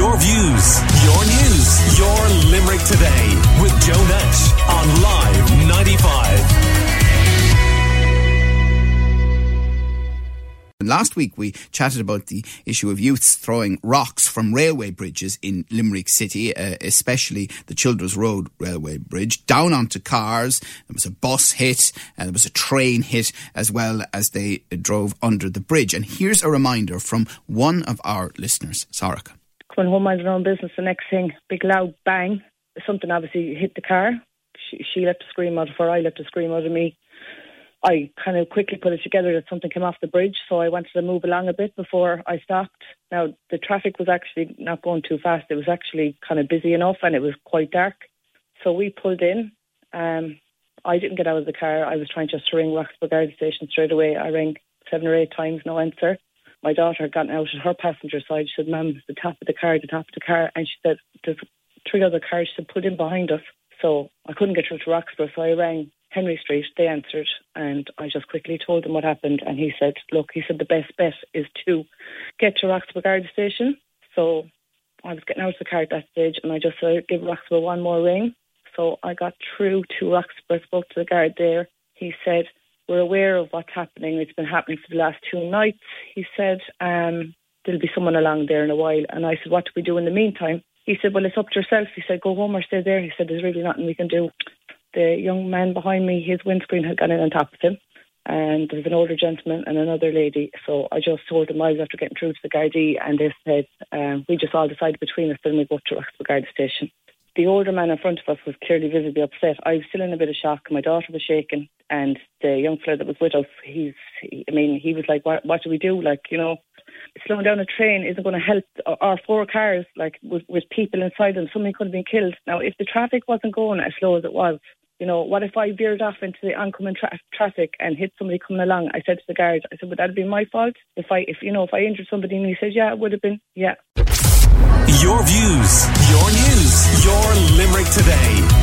Your views, your news, your Limerick today with Joe Nash on Live 95. Last week we chatted about the issue of youths throwing rocks from railway bridges in Limerick City, uh, especially the Childers Road Railway Bridge, down onto cars. There was a bus hit, and there was a train hit, as well as they drove under the bridge. And here's a reminder from one of our listeners, Sarika. Coming home, minding her own business, the next thing, big loud bang. Something obviously hit the car. She, she let a scream out of her, I let a scream out of me. I kind of quickly put it together that something came off the bridge, so I wanted to move along a bit before I stopped. Now, the traffic was actually not going too fast. It was actually kind of busy enough and it was quite dark. So we pulled in. Um, I didn't get out of the car. I was trying just to ring Roxboro Guard Station straight away. I rang seven or eight times, no answer. My daughter had gotten out at her passenger side. She said, Mum, the top of the car, the top of the car. And she said, there's three other cars. She said, put in behind us. So I couldn't get through to Roxboro, so I rang Henry Street. They answered, and I just quickly told them what happened. And he said, "Look, he said the best bet is to get to Roxboro Guard Station." So I was getting out of the car at that stage, and I just said, "Give Roxboro one more ring." So I got through to Roxboro, spoke to the guard there. He said, "We're aware of what's happening. It's been happening for the last two nights." He said, um, "There'll be someone along there in a while." And I said, "What do we do in the meantime?" He said, Well, it's up to yourself. He said, Go home or stay there. He said, There's really nothing we can do the young man behind me, his windscreen had gone in on top of him. And there was an older gentleman and another lady. So I just told them I was after getting through to the Gardaí, and they said um, we just all decided between us that we go to Roxboro Guard Station. The older man in front of us was clearly visibly upset. I was still in a bit of shock. My daughter was shaking, and the young fellow that was with us, he's, he, I mean, he was like, what, what do we do? Like, you know, slowing down a train isn't going to help our four cars, like with, with people inside them. Somebody could have been killed. Now, if the traffic wasn't going as slow as it was, you know, what if I veered off into the oncoming tra- traffic and hit somebody coming along? I said to the guard, I said, would that been my fault? If I, if you know, if I injured somebody, and he said, yeah, it would have been, yeah. Your views, your news, today